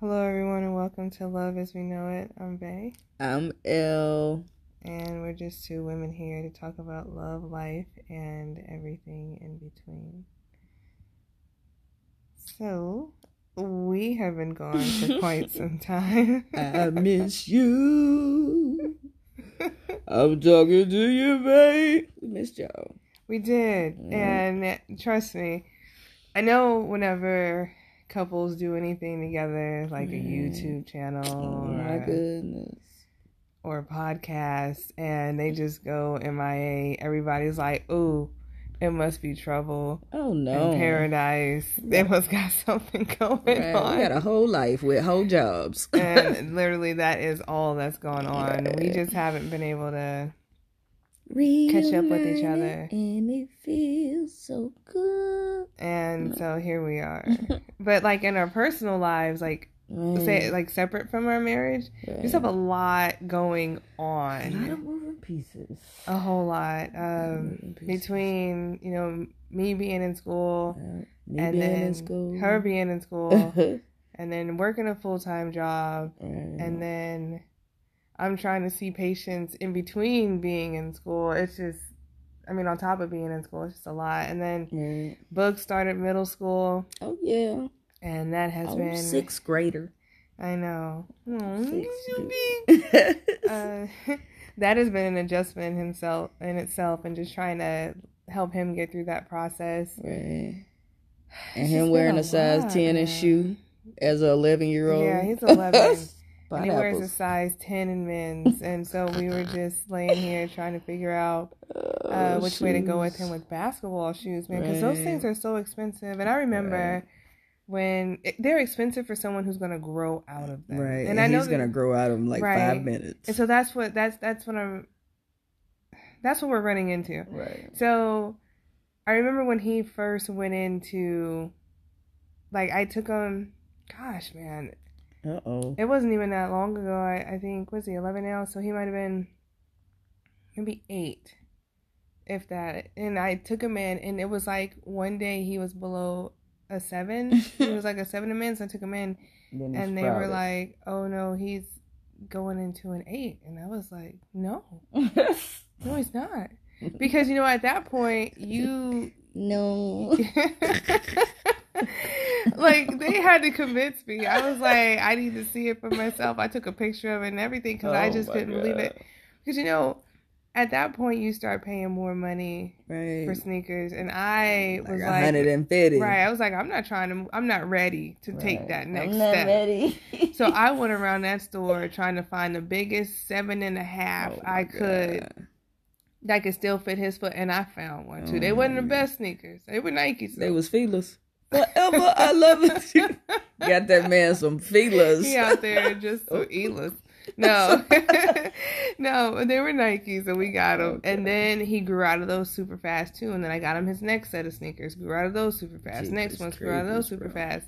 Hello, everyone, and welcome to Love as We Know It. I'm Bay, I'm L. and we're just two women here to talk about love, life, and everything in between. So, we have been gone for quite some time. I miss you. I'm talking to you, babe. We missed y'all. we did, Mhm. and trust me, I know whenever couples do anything together, like a Mhm. YouTube channel Oh my or, goodness. or a podcast, and they just go MIA, everybody's like, "Ooh, it must be trouble." Oh no. in paradise. They must got something going Right, on. We got a whole life with whole jobs. and literally, that is all that's going on. We just haven't been able to. Catch up with each other. And it feels so good. And so here we are. But like in our personal lives, like Right. say like separate from our marriage, we just have a lot going on. a lot of moving pieces. A whole lot. Um, between you know me being in school, and then in school. her being in school, and then working a full time job, Right. and then I'm trying to see patients in between being in school. It's just, I mean, on top of being in school, it's just a lot. And then Right. Bugs started middle school, Oh yeah. and that has Oh, been sixth grader. I know. Sixth big. Uh, that has been an adjustment himself in itself, and just trying to help him get through that process. right. And him wearing a a size lot, ten man. and shoe as a eleven year old. Yeah, he's 11. And he wears a size 10 in men's. And so we were just laying here trying to figure out uh, which way to go with him with basketball shoes, man, because those things are so expensive. And I remember when it, they're expensive for someone who's going to grow out of them, Right. And, And, I know he's that- gonna grow out of them like Right. five minutes. And so that's what that's that's what I'm. That's what we're running into. right. So, I remember when he first went into, like, I took him. Gosh, man, Uh oh. it wasn't even that long ago. I, I think was he eleven now, so he might have been maybe eight, if that. And I took him in, and it was like one day he was below a seven. he was like a seven in men, so I took him in, and they were like, "Oh no, he's going into an eight," and I was like, "No, no, he's not," because you know at that point you. no. like they had to convince me. I was like, I need to see it for myself. I took a picture of it and everything because I Oh just couldn't believe it. Because you know, at that point you start paying more money Right. for sneakers, and I like was a like, hundred and fifty. right. I was like, I'm not trying to. I'm not ready to take that next I'm not step. ready. So I went around that store trying to find the biggest seven and a half Oh I could God. that could still fit his foot, and I found one too. Oh they wasn't the best sneakers. They were Nikes. They was feelers. Forever I love it. Got that man some feelers. he out there just so eatless. No, no, they were Nikes, and we got them. Okay. And then he grew out of those super fast too. And then I got him his next set of sneakers. Grew out of those super fast. Jesus next ones grew out of those super bro. fast.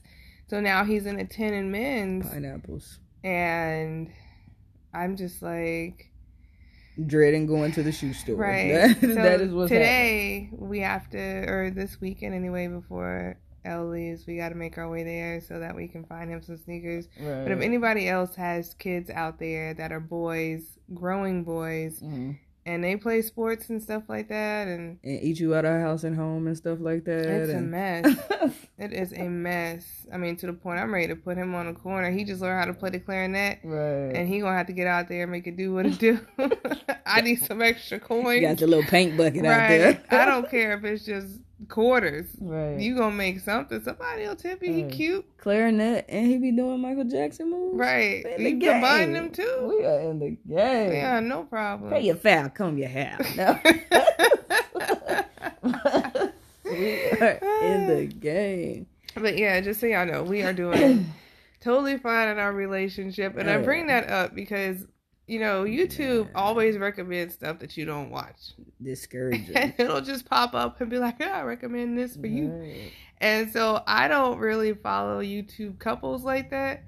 So now he's in a ten in men's, Pineapples. and I'm just like, Dreading going to the shoe store. right. That, so that is what's happening. today we have to, or this weekend anyway, before Elle leaves, we got to make our way there so that we can find him some sneakers. Right. But if anybody else has kids out there that are boys, growing boys, Mhm. and they play sports and stuff like that, and and eat you out of house and home and stuff like that. it's a mess. It is a mess. I mean, to the point I'm ready to put him on a corner. He just learned how to play the clarinet, right. and he gonna have to get out there and make it do what it do. I need some extra coins. you got the little paint bucket out right. there. I don't care if it's just quarters. Right. You gonna make something. Somebody will tip you. He cute. clarinet and he be doing Michael Jackson moves. Right. In the You combine them too. We are in the game. Yeah, no problem. Pay your foul, comb your hair. No. we are in the game. But yeah, just so y'all know, we are doing totally fine in our relationship. And I bring that up because, you know, YouTube always recommends stuff that you don't watch. Discouraging. And it'll just pop up and be like, I recommend this for you. And so I don't really follow YouTube couples like that.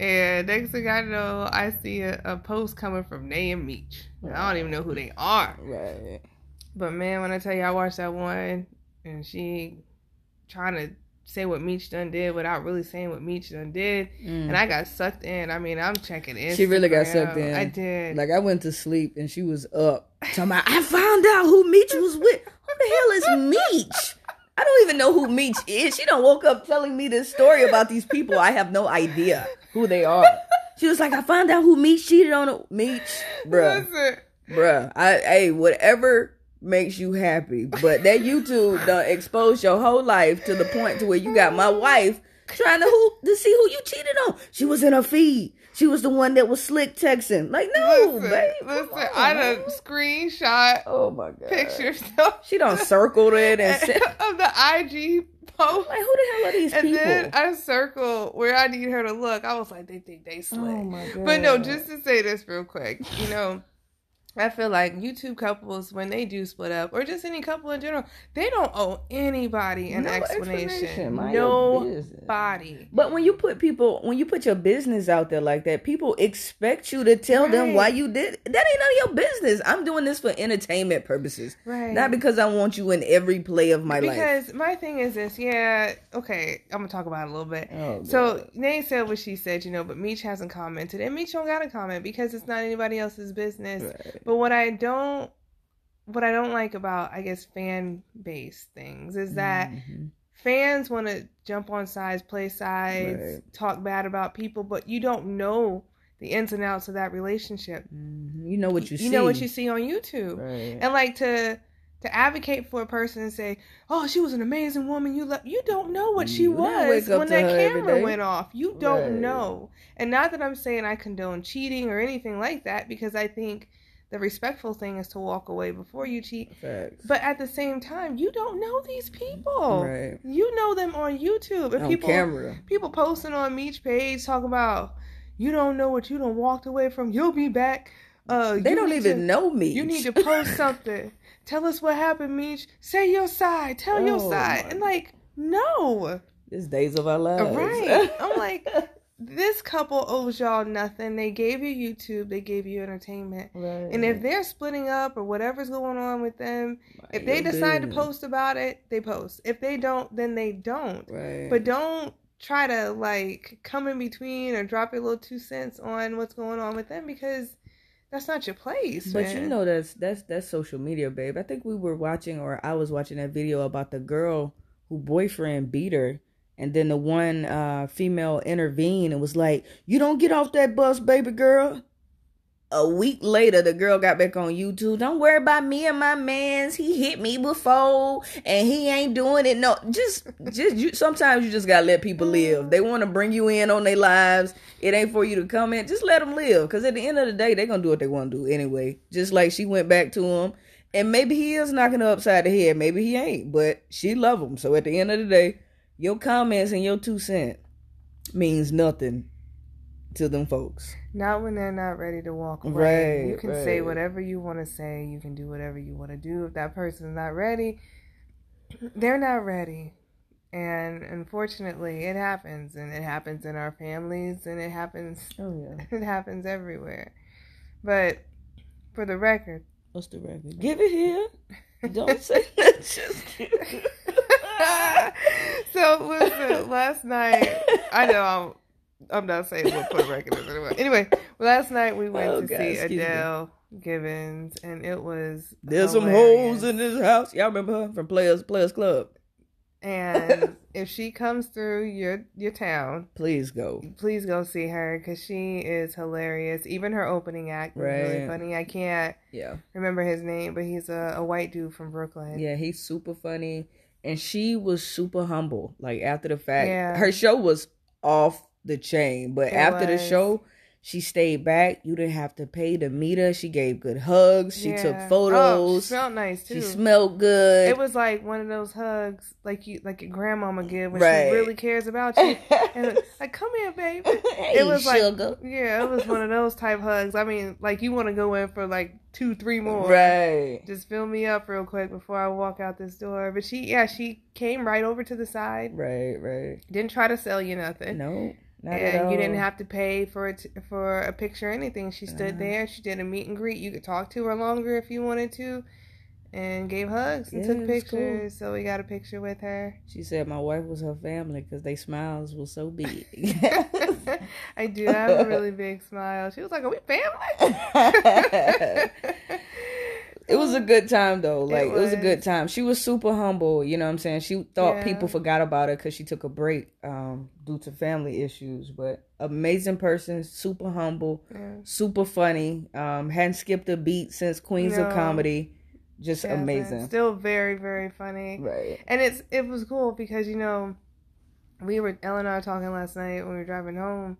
And next thing I know, I see a, a post coming from Nay and Meech. And I don't even know who they are. Right. But man, when I tell you I watched that one and she trying to say what Meech done did without really saying what Meech done did, Mm. and I got sucked in. I mean, I'm checking in. She really got sucked in. I did. Like I went to sleep and she was up. Talking about, I found out who Meech was with. Who the hell is Meech? I don't even know who Meech is. She don't woke up telling me this story about these people. I have no idea who they are. She was like, I found out who Meech cheated on. Meech, bruh, Listen, bruh. I hey, whatever makes you happy, but that YouTube done exposed your whole life to the point to where you got my wife trying to who to see who you cheated on. She was in her feed. She was the one that was slick texting. Like, no, listen, babe. listen. on, I man. done screenshot Oh my god. pictures She done circled it and of the IG post. like, who the hell are these And people? then I circle where I need her to look. I was like, they think they slick. oh my god. But no, just to say this real quick, you know, I feel like YouTube couples when they do split up, or just any couple in general, they don't owe anybody an No explanation. explanation. Business. Nobody. But when you put people, when you put your business out there like that, people expect you to tell them why you did. That ain't none of your business. I'm doing this for entertainment purposes, Right. not because I want you in every play of my life. because my thing is this, yeah, okay, I'm gonna talk about it a little bit. Oh, So. Nay said what she said, you know, but Meech hasn't commented, and Meech don't gotta comment because it's not anybody else's business. Right. But what I don't, what I don't like about, I guess, fan based things is that Mhm. fans want to jump on sides, play sides, Right. talk bad about people, but you don't know the ins and outs of that relationship. Mhm. you know what you, see. You know what you see on YouTube, Right. and like to to advocate for a person and say, "Oh, she was an amazing woman," you love. You don't know what she You was when that camera went off. You don't Right. know, and not that I'm saying I condone cheating or anything like that, because I think the respectful thing is to walk away before you cheat. Facts. But at the same time, you don't know these people. right. You know them on YouTube. And On people camera. people posting on Meech page talking about you don't know what you don't walked away from. You'll be back. Uh, They you don't even to- know me. You need to post something. Tell us what happened, Meech. Say your side. Tell your Oh, side. my- And like, no. It's days of our lives. Right. I'm like, this couple owes y'all nothing. They gave you YouTube. They gave you entertainment. right. And if they're splitting up or whatever's going on with them, if they your decide to post about it, they post. If they don't, then they don't. right. But don't try to like come in between or drop your little two cents on what's going on with them because that's not your place. But man. you know that's that's that's social media, babe. I think we were watching or I was watching that video about the girl who boyfriend beat her and then the one uh female intervened and was like, "You don't get off that bus, baby girl." A week later, the girl got back on YouTube. Don't worry about me and my man's. He hit me before, and he ain't doing it. No, just, just you. Sometimes you just gotta let people live. They want to bring you in on their lives. It ain't for you to come in. Just let them live, because at the end of the day, they gonna do what they want to do anyway. Just like she went back to him, and maybe he is knocking her upside the head. Maybe he ain't, but she love him. So at the end of the day, your comments and your two cent means nothing to them folks. Not when they're not ready to walk away. Right, you can say whatever you want to say. You can do whatever you want to do. If that person's not ready, they're not ready. And unfortunately, it happens, and it happens in our families, and it happens. Oh yeah. It happens everywhere. But for the record, What's the record? Give it here. Don't say that. Just it. so listen, last night I know I'm I'm not saying what put a record is anyway. Anyway, last night we went Oh, to God, see me. Adele Givens, and it was There's some holes in this house. Y'all remember her from Players Players Club? And if she comes through your your town, Please go. please go see her because she is hilarious. Even her opening act was really funny. I can't Yeah. remember his name, but he's a, a white dude from Brooklyn. Yeah, he's super funny. And she was super humble. Like after the fact. Yeah. Her show was off the chain. But It after the show, she stayed back. You didn't have to pay to meet her. She gave good hugs. She took Yeah. Oh, photos. she smelled nice too. she smelled good. It was like one of those hugs, like you, like your grandmama give when Right. she really cares about you. and like, come here, baby. hey, it was like, yeah, it was one of those type hugs. I mean, like you want to go in for like two, three more. Right. Just fill me up real quick before I walk out this door. But she, yeah, she came right over to the side. Right, right. Didn't try to sell you nothing. No, not and you didn't have to pay for it for a picture or anything. She stood Uh-huh. there. She did a meet and greet. You could talk to her longer if you wanted to. and gave hugs and Yeah, took was cool. pictures. So we got a picture with her. She said my wife was her family because they smiles were so big. I do have a really big smile. She was like, "Are we family?" it was a good time though. Like it was. a was. good time. She was super humble. You know what I'm saying? She thought Yeah. people forgot about her because she took a break um, due to family issues. But amazing person, super humble, Yeah. super funny. Um, hadn't skipped a beat since Queens of Comedy. Just Yeah, amazing. Still very, very funny. Right. And it's it was cool because you know, we were Ellen and I were talking last night when we were driving home,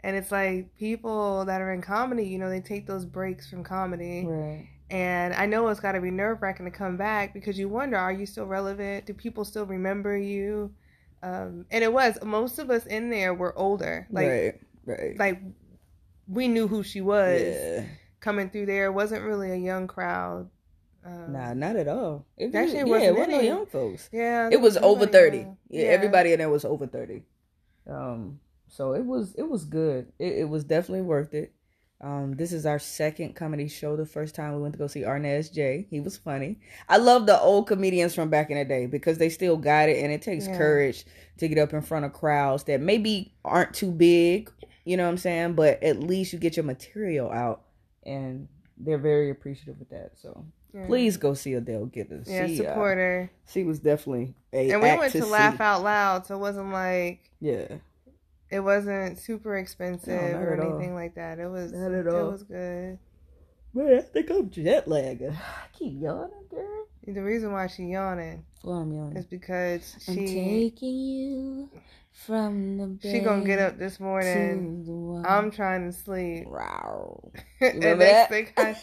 and it's like people that are in comedy, you know, they take those breaks from comedy, Right. And I know it's got to be nerve wracking to come back because you wonder, are you still relevant? Do people still remember you? Um, and it was most of us in there were older, like right. Right. like we knew who she was yeah. coming through there. It wasn't really a young crowd. Um, Nah, not at all. It Actually, wasn't it wasn't no young folks. yeah, It was over thirty. young. Yeah, everybody in there was over thirty. Um, so it was it was good. It, it was definitely worth it. Um, this is our second comedy show. The first time we went to go see Arnez J. He was funny. I love the old comedians from back in the day because they still got it, and it takes Yeah. courage to get up in front of crowds that maybe aren't too big. You know what I'm saying? But at least you get your material out, and they're very appreciative of that. So Yeah. please go see Adele Givens. Yeah, she, uh, support her. she was definitely a And we went to see. laugh out loud, so it wasn't like Yeah, it wasn't super expensive No, or at all. anything like that. It was Not at it all. was good. man, I think I'm jet lagged. I keep yawning, girl. The reason why she yawning Well, I'm yawning. is because I'm she taking you from the bed. she gonna get up this morning. I'm trying to sleep. Wow. remember that? I,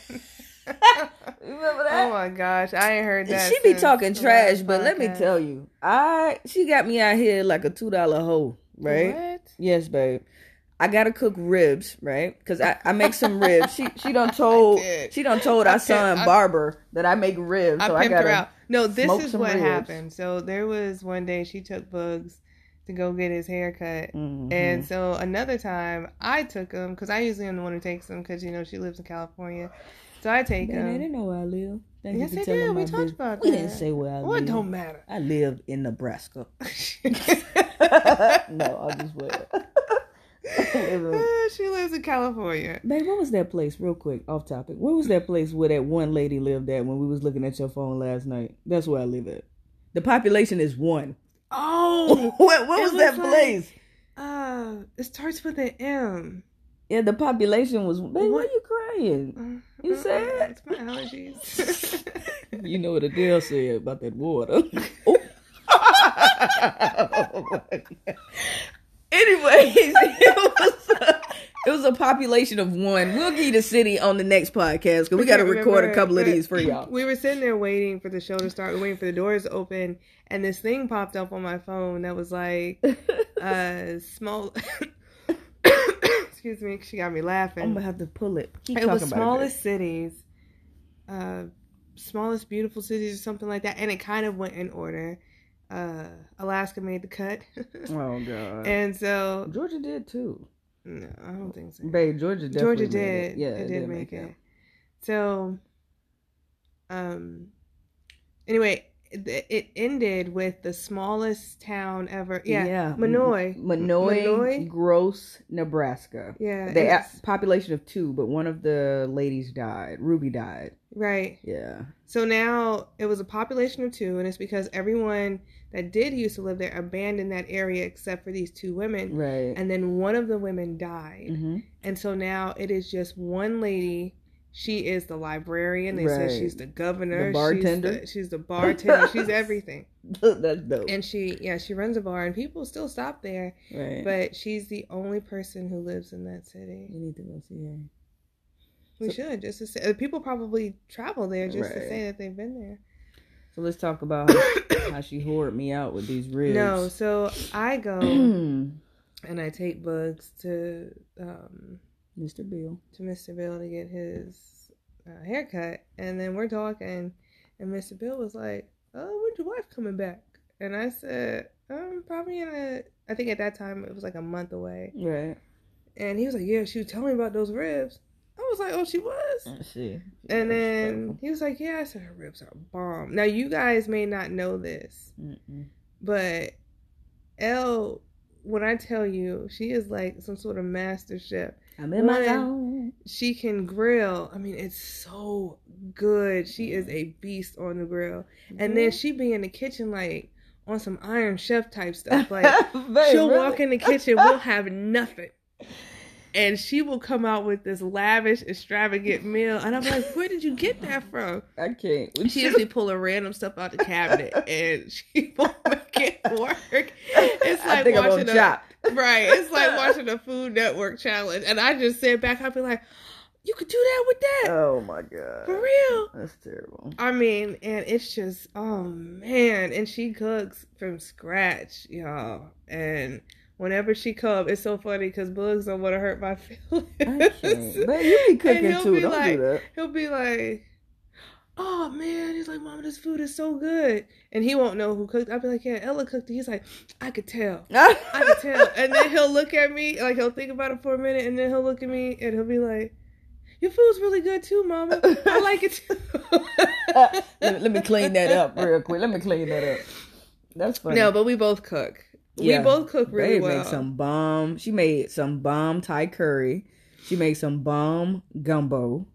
Remember oh my gosh, I ain't heard that. she be talking trash, but let me tell you, I she got me out here like a two dollar hoe, right? What? Yes, babe. I gotta cook ribs, right? Cause I, I make some ribs. She she done told she done told I our son I- Barber that I make ribs. I so I gotta her out. No, this is what ribs. happened. So there was one day she took Bugs to go get his hair cut. Mhm. And so another time I took him because I usually am the one who takes him because you know she lives in California. So I take Man, they him. didn't know where I live. Thank Yes, you for telling did. my We talked about We that. didn't say where I Well, it don't matter. I live in Nebraska. no, I'm just playing. she lives in California. Babe, what was that place? Real quick, off topic. Where was that place where that one lady lived at when we was looking at your phone last night? That's where I live at. The population is one. Oh, what what was, that like- place? uh, it starts with an M. Yeah, the population was. Babe, why are you crying? Uh, You uh, sad? It's my allergies. You know what Adele said about that water. Oh. Anyways, it was, a, it was a population of one. We'll give you the city on the next podcast because we got to record a couple of these for y'all. We were sitting there waiting for the show to start, waiting for the doors to open, and this thing popped up on my phone that was like, uh, small. Excuse me, she got me laughing. I'm gonna have to pull it. Keep it was about smallest cities, uh, smallest beautiful cities or something like that, and it kind of went in order. Uh, Alaska made the cut. Oh god. and so Georgia did too. no, I don't think so. Babe, Georgia definitely Georgia made did. It. Yeah, it did make it. So, um, anyway, it, ended with the smallest town ever. Yeah, yeah. Monowi. Monowi, Monowi? Gross, Nebraska. Yeah, The population of two, but one of the ladies died. Ruby died. right. Yeah. So now it was a population of two, and it's because everyone that did used to live there abandoned that area except for these two women. Right. And then one of the women died. hmm And so now it is just one lady. She is the librarian. They Right. said she's the governor. The bartender. She's the, she's the bartender. she's everything. That's dope. And she, yeah, she runs a bar, and people still stop there. right. But she's the only person who lives in that city. we need to go see her. We So- should just to say. uh, People probably travel there just to say that they've been there. So let's talk about how, how she hoarded me out with these ribs. No, so I go and I take Bugs to um, Mr. Bill. to Mr. Bill to get his uh, haircut, and then we're talking, and Mr. Bill was like, "Oh, when's your wife coming back?" And I said, "Um, probably in a." I think at that time it was like a month away, Right. and he was like, "Yeah, she was telling me about those ribs." I was like, oh, she was. Let's see. And then he was like, yeah. I said her ribs are bomb. Now you guys may not know this, Mm-mm. but Elle, when I tell you, she is like some sort of master chef. I'm in my One- zone. She can grill. I mean, it's so good. She mm-hmm. is a beast on the grill. And mm-hmm. then she be in the kitchen like on some Iron Chef type stuff. Like Babe, she'll really? walk in the kitchen, we'll have nothing. And she will come out with this lavish, extravagant meal. And I'm like, where did you get that from? I can't. She you. usually pulling random stuff out the cabinet and she will make it work. It's like watching a Chopped. right. It's like watching a Food Network challenge. And I just sit back, I'd be like, You could do that with that. Oh my god. For real. That's terrible. I mean, and it's just oh man, and she cooks from scratch, y'all. And whenever she come, it's so funny because Bugs don't want to hurt my feelings. I can't. But you be cooking he'll too. be Don't like- do that. He'll be like, "Oh man," he's like, "Mama, this food is so good," and he won't know who cooked. I'll be like, "Yeah, Ella cooked it." He's like, "I could tell." I could tell. And then he'll look at me, like he'll think about it for a minute, and then he'll look at me and he'll be like, Your food's really good too, Mama. I like it too. let, let me clean that up real quick. Let me clean that up. That's funny. no, but we both cook. Yeah. We both cook really Babe well. made some bomb. She made some bomb Thai curry. She made some bomb gumbo.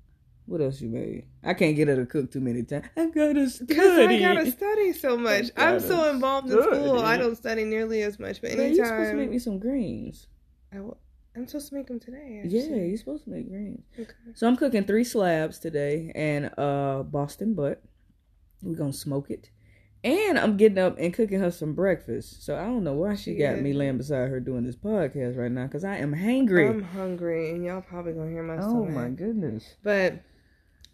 What else you made? I can't get her to cook too many times. I gotta study. I gotta study so much. I'm so involved in school, I don't study nearly as much. But Man, you supposed to make me some greens. I w- I'm supposed to make them today. Yeah, you're supposed to make greens. Okay. So I'm cooking three slabs today and uh Boston butt. We're gonna smoke it. And I'm getting up and cooking her some breakfast. So I don't know why she got me laying beside her doing this podcast right now because I am hangry. I'm hungry, and y'all probably gonna hear my story. oh stomach. my goodness. But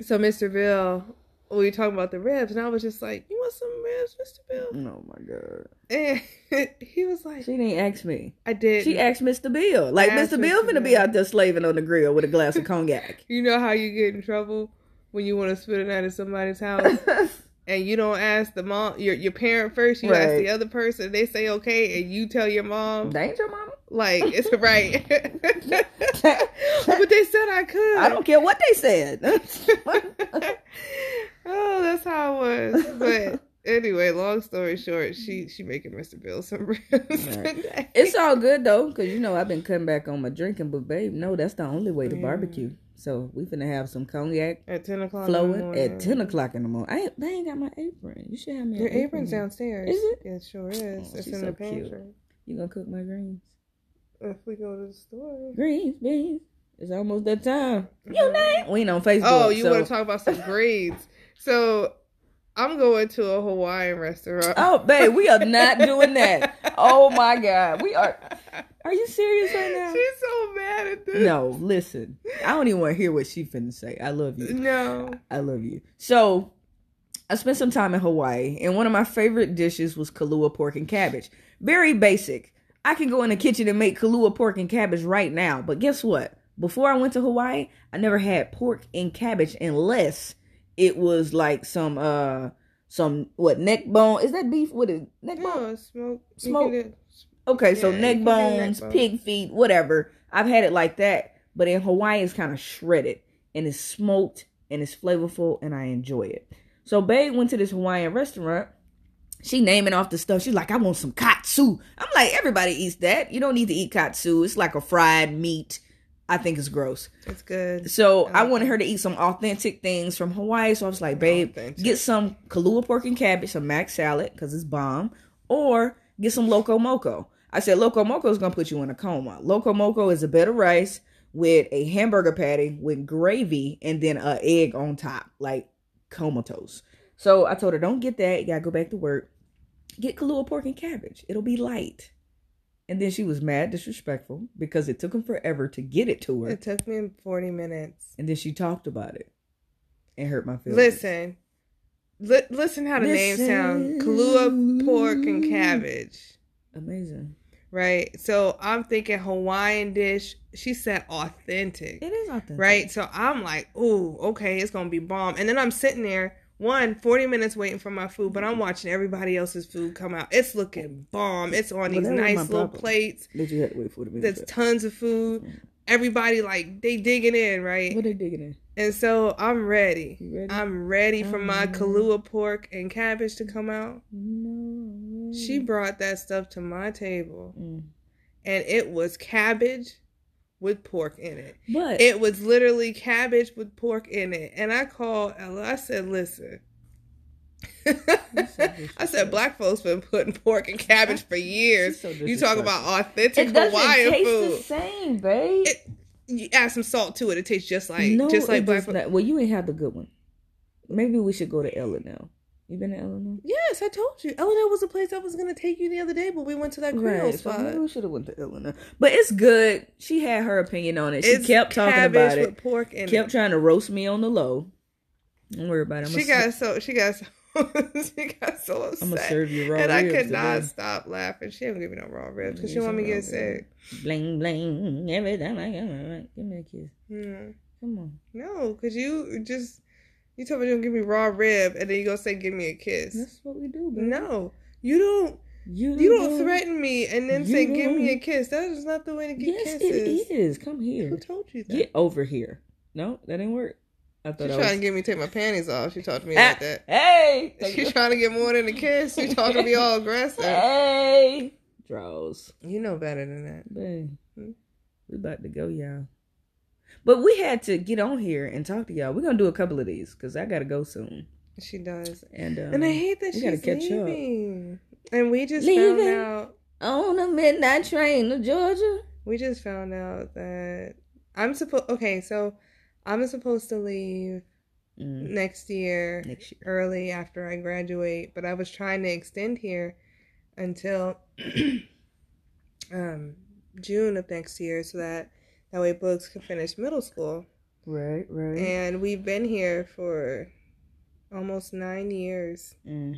so, Mr. Bill, we were talking about the ribs, and I was just like, "You want some ribs, Mr. Bill?" Oh my god. And he was like, She didn't ask me. "I did." She asked Mr. Bill. Like Mr. Bill finna be out there slaving on the grill with a glass of cognac. You know how you get in trouble when you want to spit it out of somebody's house, and you don't ask the mom, your your parent first. You ask the other person. They say okay, and you tell your mom. Danger, mama. Like it's right. but they said I could. I don't care what they said. oh, that's how it was. But anyway, long story short, she she making Mr. Bill some ribs Right. It's all good though, cause you know I've been cutting back on my drinking, but babe, no, that's the only way to Yeah. barbecue. Mm. So we finna have some cognac at ten o'clock. in the flowing at ten o'clock in the morning. I ain't, they ain't got my apron. You should have me. Your an apron's downstairs. Is it? It sure is. Oh, it's in so the cute. pantry. You gonna cook my greens? If we go to the store. Greens, beans. It's almost that time. You Mhm. name? We ain't on Facebook. Oh, you so- want to talk about some greens? So I'm going to a Hawaiian restaurant. Oh, babe, we are not doing that. Oh my God, we are. Are you serious right now? She's so mad at this. No, listen. I don't even want to hear what she finna say. I love you. No. I love you. So, I spent some time in Hawaii, and one of my favorite dishes was kalua pork and cabbage. Very basic. I can go in the kitchen and make kalua pork and cabbage right now, but guess what? Before I went to Hawaii, I never had pork and cabbage unless it was like some uh some what neck bone. Is that beef? What is neck bone? No, smoke. Smoke. Okay, so neck do neck bones, bones. pig feet, whatever. I've had it like that, but in Hawaii it's kind of shredded and it's smoked and it's flavorful and I enjoy it. So Babe went to this Hawaiian restaurant. She naming off the stuff. She's like, I want some katsu. I'm like, everybody eats that. You don't need to eat katsu. It's like a fried meat. I think it's gross. It's good. So I Okay. wanted her to eat some authentic things from Hawaii. So I was like, babe, Authentic. get some kalua pork and cabbage, some mac salad, because it's bomb, or get some Loco Moco. I said, Loco Moco is going to put you in a coma. Loco Moco is a bed of rice with a hamburger patty with gravy and then a egg on top, like comatose. So I told her, don't get that. You got to go back to work. Get kalua pork and cabbage. It'll be light. And then she was mad, disrespectful, because it took him forever to get it to her. It took me 40 minutes. And then she talked about it and hurt my feelings. Listen. Li- listen how the name sounds. kalua pork and cabbage. Amazing. Right? So I'm thinking Hawaiian dish. She said authentic. It is authentic. Right? So I'm like, ooh, okay, it's going to be bomb. And then I'm sitting there, one, 40 minutes waiting for my food, but I'm watching everybody else's food come out. It's looking bomb. It's on Well, these that was my nice little problem. plates. Did you have to wait for the There's tons of food. everybody like they digging in, right? What they digging in? And so I'm ready. Ready? I'm ready for I'm my. kalua pork and cabbage to come out. No. She brought that stuff to my table, Mm. and it was cabbage with pork in it. But It was literally cabbage with pork in it. And I called Ella. I said, listen. I said, black folks been putting pork and cabbage for years. so You talk about authentic it Hawaiian taste food. the same, babe. It- You add some salt to it. It tastes just like no, just like black not. Well, you ain't had the good one. Maybe we should go to Ella now. You been to Illinois? Yes, I told you. Eleanor was the place I was gonna take you the other day, but we went to that Creole so spot. maybe we should have went to Ella now. But it's good. She had her opinion on it. She It's kept talking cabbage about with it. pork Kept it. trying to roast me on the low. Don't worry about it. I'm She got so she got so she got so upset. I'm gonna serve you raw and I could not today. stop laughing. She didn't give me no raw ribs because she Give me want me to get sick. Bling bling. Every time I come around, give me a kiss. Hmm. Come on. No, because you just you told me you don't give me raw rib, and then you go say give me a kiss. That's what we do, baby. No, you don't. You, You don't threaten me and then say give me a kiss. That is not the way to get Yes, kisses. it is. Come here. Who told you that? Get over here. No, that didn't work. I thought She's I trying was. to get me to take my panties off. She talked to me Ah, like that. Hey, She's trying to get more than a kiss. She talking to me all aggressive. hey, draws. You know better than that. Babe, Hmm. we about to go, y'all. But we had to get on here and talk to y'all. We're gonna do a couple of these because I gotta go soon. She does. And um, And I hate that we she's gotta catch up. leaving. And we just Leaving? found out. on a midnight train to Georgia. We just found out that I'm supposed. Okay, so I'm supposed to leave Mm, next year, next year. early after I graduate. But I was trying to extend here until um June of next year, so that that way Bugs can finish middle school. Right, right. And we've been here for almost nine years. Mm,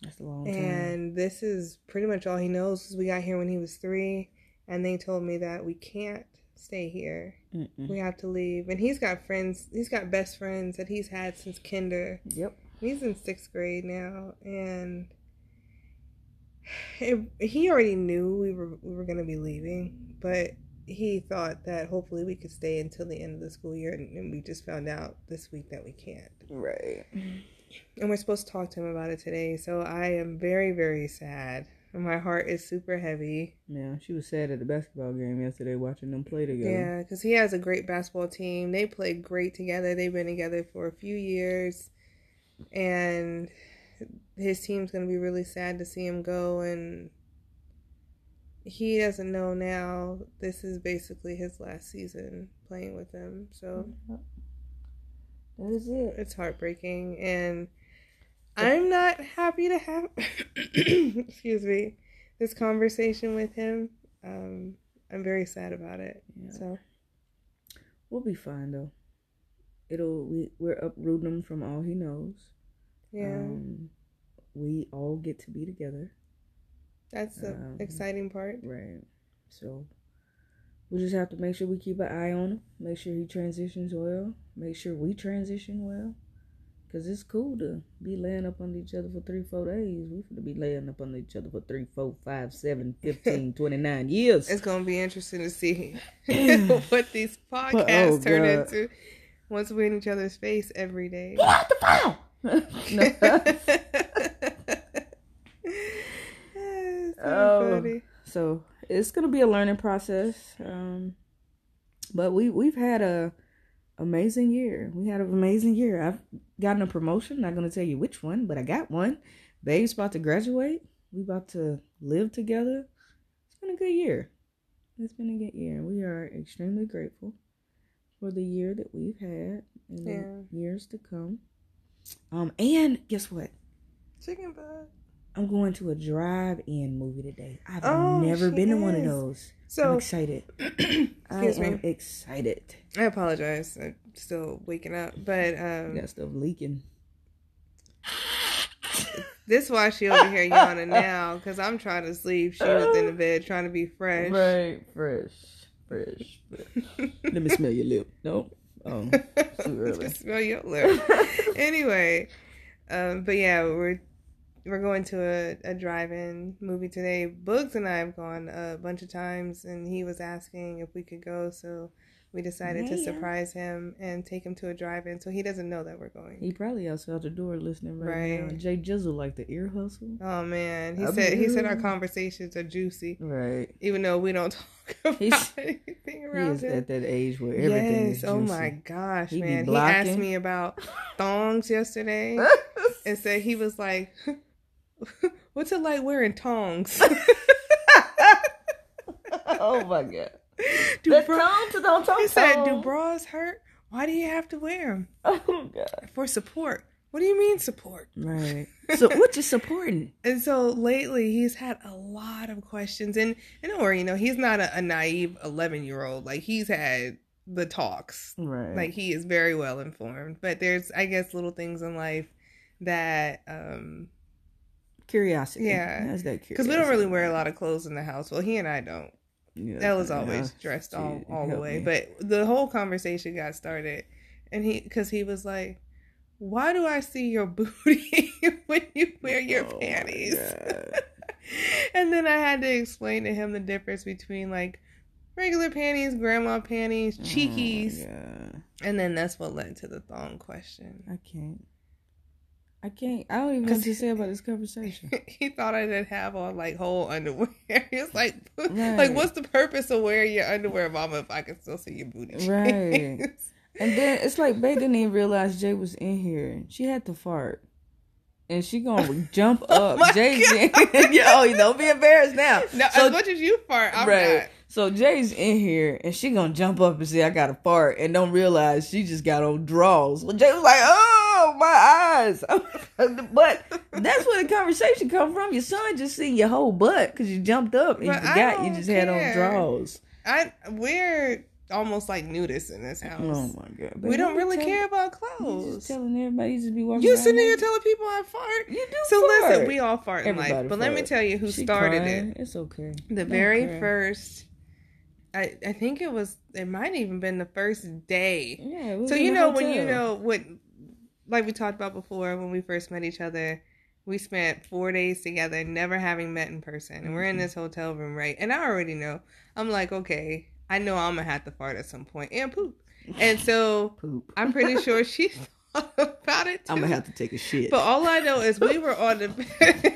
that's a long time. And this is pretty much all he knows we got here when he was three, and they told me that we can't stay here. Mm-mm. We have to leave. And he's got friends, he's got best friends that he's had since kinder. Yep. He's in sixth grade now, and it, he already knew we were we were gonna be leaving, but he thought that hopefully we could stay until the end of the school year, and, and we just found out this week that we can't. Right. And we're supposed to talk to him about it today, so I am very very sad. My heart is super heavy. Yeah, she was sad at the basketball game yesterday watching them play together. Yeah, because he has a great basketball team. They play great together. They've been together for a few years, and his team's gonna be really sad to see him go. And he doesn't know now. This is basically his last season playing with them, so That is it. it's heartbreaking. And I'm not happy to have, excuse me, this conversation with him. Um, I'm very sad about it. Yeah. So. We'll be fine though. It'll we we're uprooting him from all he knows. Yeah, Um, we all get to be together. That's the um, exciting part. Right. So we just have to make sure we keep an eye on him. Make sure he transitions well. Make sure we transition well. Cause it's cool to be laying up on each other for three, four days. We finna be laying up on each other for three, four, five, seven, fifteen, twenty-nine years. It's gonna be interesting to see what these podcasts Oh, turn God. into once we're in each other's face every day. Get out the phone. no. It's so Oh. funny. so it's gonna be a learning process um but we we've had a amazing year. We had an amazing year. I've gotten a promotion. Not gonna tell you which one but i got one. Babe's about to graduate. We about to live together. It's been a good year. It's been a good year. We are extremely grateful for the year that we've had and Yeah. the years to come. Um and guess what? Chicken butt. I'm going to a drive-in movie today. I've Oh, never been to one of is. those. I'm So, excited. I am me. excited. I apologize. I'm still waking up, but um, Got stuff leaking. this is why she over here yawning now because I'm trying to sleep. She was in the bed trying to be fresh. Right, fresh, fresh. fresh. Let me smell your lip. No, oh, too early. Smell your lip. anyway, um, but yeah, we're we're going to a, a drive-in movie today. Bugs and I have gone a bunch of times, and he was asking if we could go. So we decided to surprise him and take him to a drive-in, so he doesn't know that we're going. He probably outside the door listening right, Right. now. Jay Jizzle like the ear hustle. Oh man, he I said he said our conversations are juicy, Right. even though we don't talk about He's- anything He is him. at that age where everything yes. is Oh my gosh, He man. He asked me about thongs yesterday and said he was like, "What's it like wearing tongs?" oh my god. do The bra- tongue don't talk. he said, "Do bras hurt? Why do you have to wear them Oh god. for support?" What do you mean support? Right. So what you supporting? And so lately, he's had a lot of questions, and and don't worry, you know, he's not a, a naive eleven year old. Like he's had the talks. Right. Like he is very well informed. But there's, I guess, little things in life that, um, curiosity. Yeah. That's that curiosity. because we don't really wear a lot of clothes in the house. Well, he and I don't. Yeah, That was yeah. always dressed all Shit, all the way. me. But the whole conversation got started, and he because he was like. Why do I see your booty when you wear your Oh panties? And then I had to explain to him the difference between like regular panties, grandma panties, oh cheekies, Oh, yeah. and then that's what led to the thong question. I can't. I can't. I don't even know what to say about this conversation. he thought I didn't have on like whole underwear. was like, like, what's the purpose of wearing your underwear, mama, if I can still see your booty? Right. And then it's like Bay didn't even realize Jay was in here. She had to fart. And she gonna jump Oh up. Jay's in Yo, you don't be embarrassed now. No, So- as much as you fart, I'm right. So Jay's in here and she gonna jump up and say, I got to fart and don't realize she just got on draws. Well, Jay was like, Oh, my eyes. but that's where the conversation come from. Your son just seen your whole butt because you jumped up and you But I forgot you just had on drawers. I we're almost like nudists in this house. Oh my god. we don't really tell- care about You clothes. just telling everybody you just be walking You sitting here telling people I fart. You do So listen, we all fart in Everybody life, but let me tell you who She started crying. it. It's okay. The Don't very cry. first, I I think it was. It might even been the first day. Yeah. So you know when you know what, like we talked about before when we first met each other. We spent four days together, never having met in person, and we're in Mm-hmm. this hotel room, right? And I already know. I'm like, okay, I know I'm gonna have to fart at some point and poop, and so poop. I'm pretty sure she thought about it too. I'm gonna have to take a shit. But all I know is we were on the bed.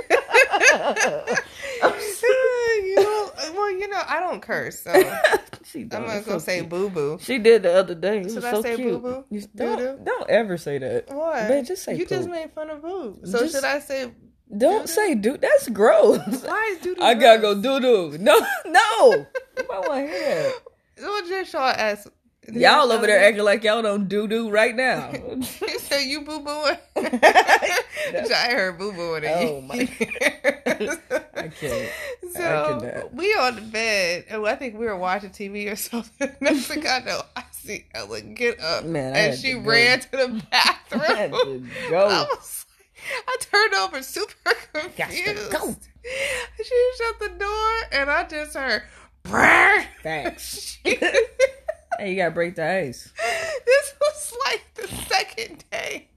You know, well, you know, I don't curse, so I'm not gonna So say boo boo. She did the other day. It Should was I so say boo-boo? You- Don't, don't ever say that. What? Babe, just say you just made fun of boo. So Just- should I say? Don't Doo-doo? say dude. That's gross. Why is doo doo? I gotta go doo doo. No, no. I want to hear that. What just Shaw asked? Y'all over there acting like y'all don't doo doo right now. Said you boo boo. I heard boo boo in Oh, my- I can't. So cannot. we on the bed, and I think we were watching TV or something. Next thing I know, I see Ellen get up, Man, and she to ran to the I bathroom. to I was I turned over super confused. go. She shut the door, and I just heard. This You gotta break the ice. This was like the second day.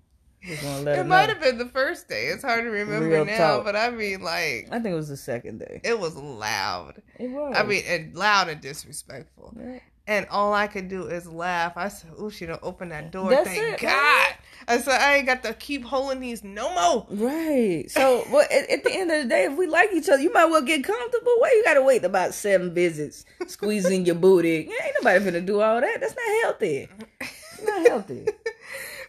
Just It might have been the first day. It's hard to remember Real now, talk. but I mean, like, I think it was the second day. it was loud. It was. I mean, and loud and disrespectful. Yeah. And all I could do is laugh. I said, "Ooh, she don't open that door. That's Thank it, God." I said, "I ain't got to keep holding these no more." Right. So, well, at, at the end of the day, if we like each other, you might well get comfortable. Why you gotta wait about seven visits, squeezing your booty? Yeah, ain't nobody finna do all that. That's not healthy. It's not healthy.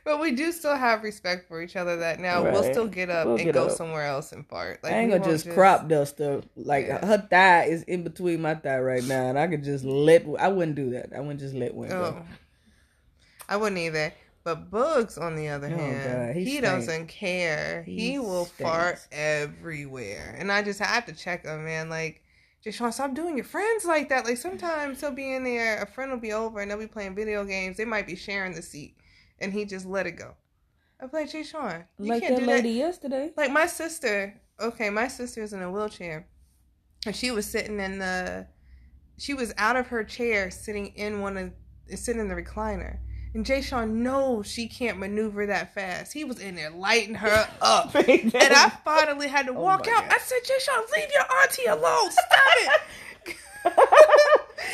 But we do still have respect for each other. That now we'll still get up We'll and get go up. somewhere else and fart. Like I ain't gonna won't just, crop dust her. Like Yeah. her thigh is in between my thigh right now, and I could just let. I wouldn't do that. I wouldn't just let one Oh, go. I wouldn't either. But Bugs, on the other Oh, hand, God, he he, doesn't care. He, He will stinks. fart everywhere, and I just have to check him, man. Like, just Sean, stop doing your friends like that. Like sometimes he'll be in there, a friend will be over, and they'll be playing video games. They might be sharing the seat, and he just let it go. I'm like, Jay Sean, you Like can't that do lady that. yesterday. Like my sister, okay, my sister's in a wheelchair, and she was sitting in the, she was out of her chair, sitting in one of, sitting in the recliner, And Jay Sean knows she can't maneuver that fast. He was in there lighting her up. and I finally had to Oh walk out. God. I said, Jay Sean, leave your auntie alone. Stop it.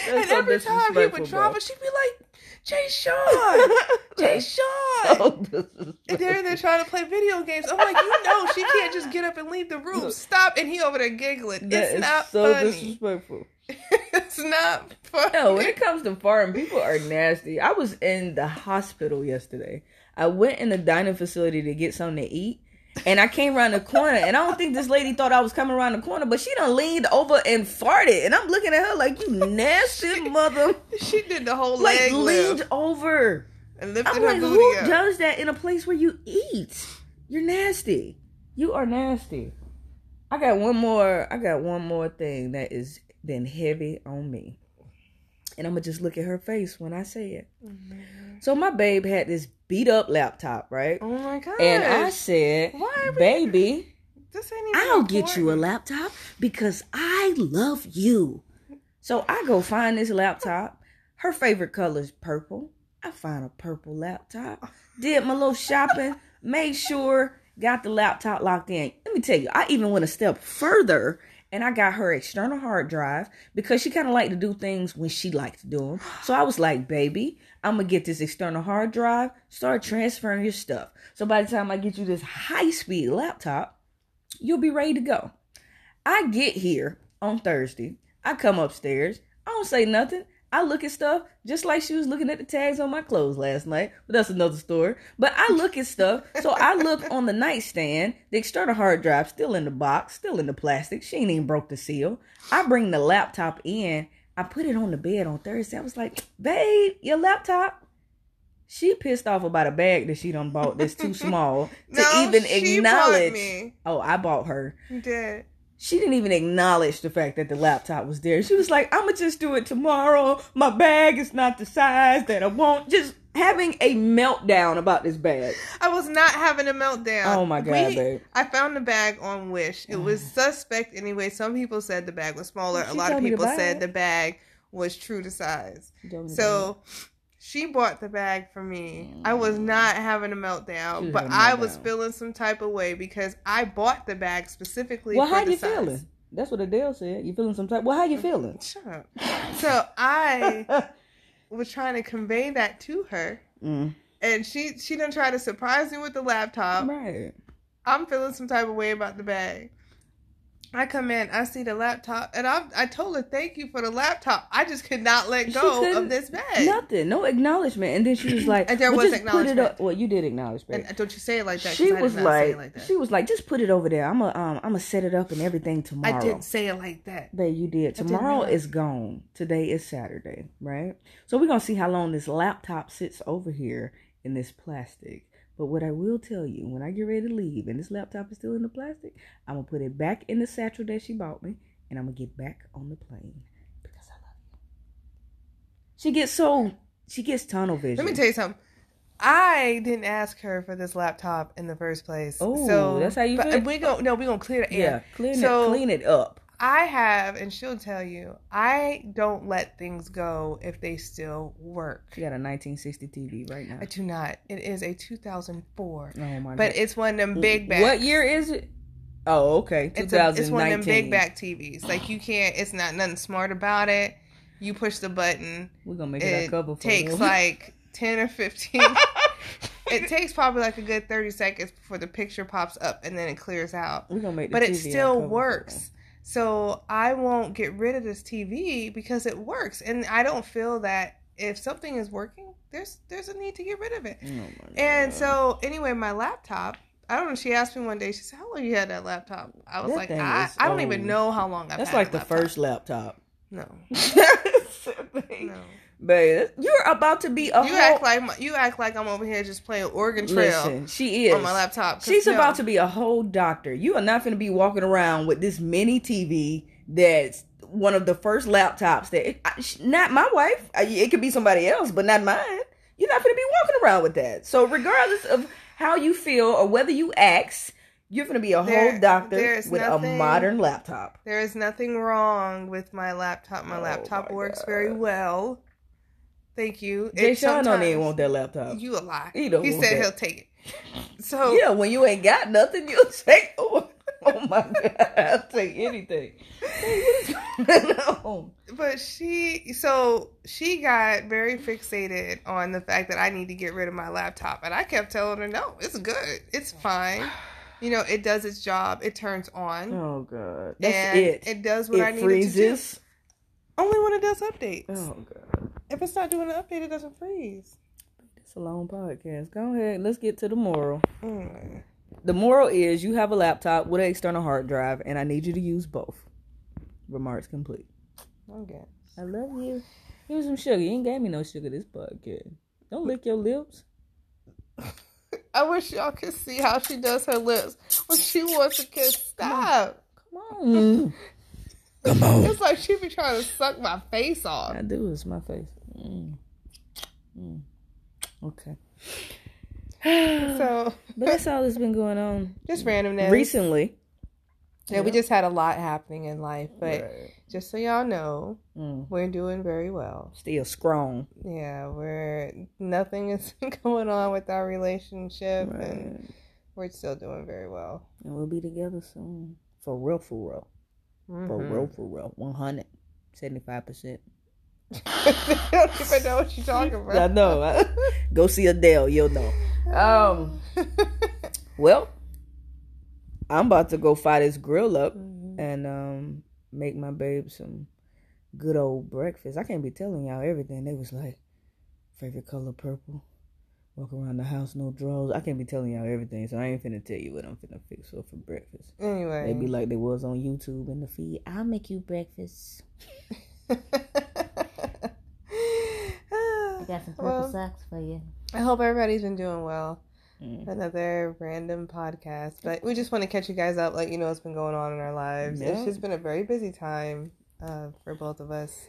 And so every time he would drop it, she'd be like, Jay Sean, Jay Sean. So And disrespectful. they're in there trying to play video games. I'm like, you know, she can't just get up and leave the room. Stop. And he over there giggling. That it's is not so funny. disrespectful. it's not funny. No, when it comes to farting, people are nasty. I was in the hospital yesterday. I went in the dining facility to get something to eat. And I came around the corner, and I don't think this lady thought I was coming around the corner, but she done leaned over and farted. And I'm looking at her like, you nasty mother. she did the whole Like, leg leaned lift over. and lifted I'm her like, booty who up. does that in a place where you eat? You're nasty. You are nasty. I got one more. I got one more thing that is been heavy on me, and I'm gonna just look at her face when I say it. Oh, so my babe had this beat up laptop, right? Oh my god! And I said, "Baby, this ain't even I'll get you a laptop because I love you. So I go find this laptop. Her favorite color is purple. I find a purple laptop. Did my little shopping. Made sure got the laptop locked in. Let me tell you, I even went a step further and I got her external hard drive because she kind of liked to do things when she liked to do them. So I was like, baby, I'm gonna get this external hard drive. Start transferring your stuff. So by the time I get you this high speed laptop, you'll be ready to go. I get here on Thursday. I come upstairs. I don't say nothing. I look at stuff just like she was looking at the tags on my clothes last night, but that's another story. But I look at stuff. So I look on the nightstand. The external hard drive still in the box, still in the plastic. She ain't even broke the seal. I bring the laptop in. I put it on the bed on Thursday. I was like, babe, your laptop. She pissed off about a bag that she done bought that's too small to No, even acknowledge. Oh, I bought her. You did. She didn't even acknowledge the fact that the laptop was there. She was like, "I'ma just do it tomorrow. My bag is not the size that I want." Just having a meltdown about this bag. I was not having a meltdown. Oh my God, babe. I found the bag on Wish. It was mm. suspect anyway. Some people said the bag was smaller. She a lot of me the people said the bag was true to size. So she bought the bag for me. I was mm. not having a meltdown, but a I was feeling some type of way because I bought the bag specifically Well, how you size. feeling? That's what Adele said. You feeling some type? Well, how you feeling? Shut up. So I was trying to convey that to her, mm, and she she done try to surprise me with the laptop. right. I'm feeling some type of way about the bag. I come in, I see the laptop, and I I told her thank you for the laptop. I just could not let go of this bag. Nothing. No acknowledgement. And then she was like, And there well, was just put it acknowledgement. up. Well, you did acknowledge, babe. And don't you say it like that? she did was not like, like that. she was like, just put it over there. I'm gonna um, I'm gonna set it up and everything tomorrow. I didn't say it like that. Babe, you did. did Tomorrow not. is gone. Today is Saturday, right? So we're gonna see how long this laptop sits over here in this plastic. But what I will tell you, when I get ready to leave and this laptop is still in the plastic, I'm gonna put it back in the satchel that she bought me, and I'm gonna get back on the plane because I love you. She gets so she gets tunnel vision. Let me tell you something. I didn't ask her for this laptop in the first place. Oh, so that's how you but feel? We gon' no, we gonna clear the Yeah, air. clean So- it, clean it up. I have, and she'll tell you, I don't let things go if they still work. She got a 1960 TV right now. I do not. It is a 2004, Oh my but God. it's one of them big back. What year is it? Oh, okay. It's, a, it's one of them big back TVs. Like you can't. It's not nothing smart about it. You push the button. We're gonna make it, It takes like 10 or 15. it takes probably like a good 30 seconds before the picture pops up and then it clears out. We're gonna make the But it still works. So I won't get rid of this TV because it works. And I don't feel that if something is working, there's there's a need to get rid of it. Oh. And so anyway, my laptop. I don't know. She asked me one day. She said, "How long you had that laptop?" I was That like, I, I don't even know how long I've that's like the laptop. first laptop. No, no. Babe, you're about to be a You whole. act like you act like I'm over here just playing Oregon Trail Listen, she is on my laptop. She's no. about to be a whole doctor. You are not going to be walking around with this mini TV that's one of the first laptops that not my wife. It could be somebody else, but not mine. You're not going to be walking around with that. So regardless of how you feel or whether you ask, you're going to be a There- whole doctor with a modern laptop. There is nothing wrong with my laptop. My Oh laptop my works God. very well. Thank you. Jay It Sean don't even want that laptop. You a lie. He don't He said that. he'll take it. So Yeah, when you ain't got nothing, you'll take. Oh, oh my god, I'll take anything. What is going on? But she, so she got very fixated on the fact that I need to get rid of my laptop, and I kept telling her, "No, it's good, it's fine. You know, it does its job. It turns on, Oh god, that's and it. it. does what I need it to do. Only when it does updates. Oh god, If it's not doing an update, it doesn't freeze. it's a long podcast. Go ahead, let's get to the moral. Mm. The moral is you have a laptop with an external hard drive, and I need you to use both. Remarks complete. Okay. I love you. Here's some sugar. You ain't gave me no sugar this podcast. Don't lick your lips. I wish y'all could see how she does her lips when she wants to kiss. Stop. Come on. Come on. It's like she be trying to suck my face off. I do. It's my face. Mm. Mm. Okay. So But that's all that's been going on just randomness. recently. Yeah, we just had a lot happening in life, but Right. just so y'all know, Mm. we're doing very well. Still strong. Yeah, we're nothing is going on with our relationship, Right. and we're still doing very well. And we'll be together soon. For real, for real. For Mhm. real, for real. 100. 75%. I don't even know what you're talking about. I know. Go see Adele. You'll know. Um. Well, I'm about to go fire this grill up and um make my babe some good old breakfast. I can't be telling y'all everything. They was like, favorite color purple. Walk around the house, no drawers. I can't be telling y'all everything, so I ain't finna tell you what I'm finna fix her for breakfast. anyway, They be like they was on YouTube in the feed. I'll make you breakfast. I got some purple Well, socks for you. I hope everybody's been doing well. Mm. Another random podcast, but we just want to catch you guys up, let you know what's been going on in our lives. It's just been a very busy time uh, for both of us,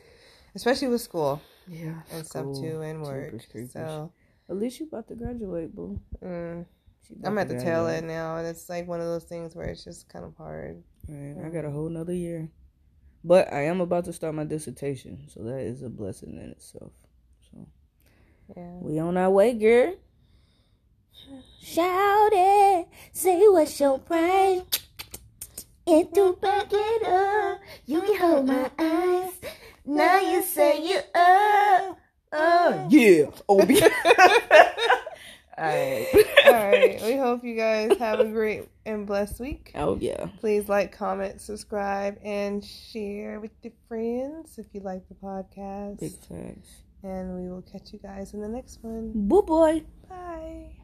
especially with school Yeah, and stuff too, and work. So At least you about to graduate, boo. mm, I'm at the tail end now, and it's like one of those things where it's just kind of hard. Right, I got a whole nother year. But I am about to start my dissertation, so that is a blessing in itself. Yeah. we on our way, girl. Shout it, say what's your price. It do back it up. You can hold my eyes. Now you say you up. Uh, yeah, Obi. Alright. All right. We hope you guys have a great and blessed week. Oh yeah. Please like, comment, subscribe, and share with your friends if you like the podcast. Big facts. And we will catch you guys in the next one. Boo boy. Bye.